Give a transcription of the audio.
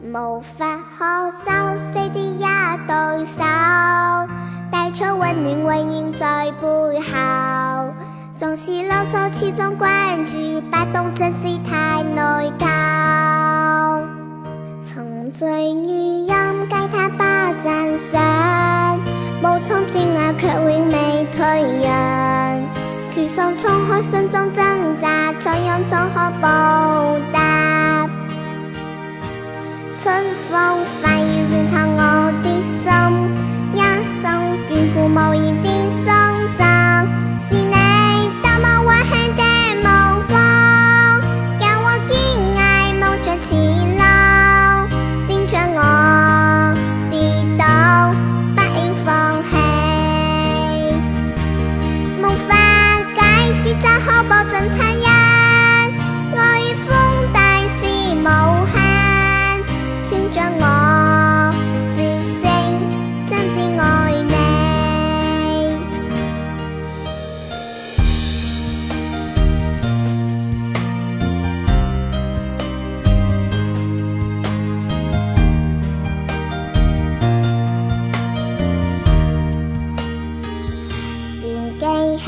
无法可修饰的一对手，带出温暖永远在背后，总是啰嗦，始终关注，不懂珍惜太内疚，沉醉路上衝開心中挣扎，採藥怎可報答？春风快要暖透我的心，一生眷顾無言。好報真親恩，愛与风大是无限。穿著我説声，真的爱你。別记起。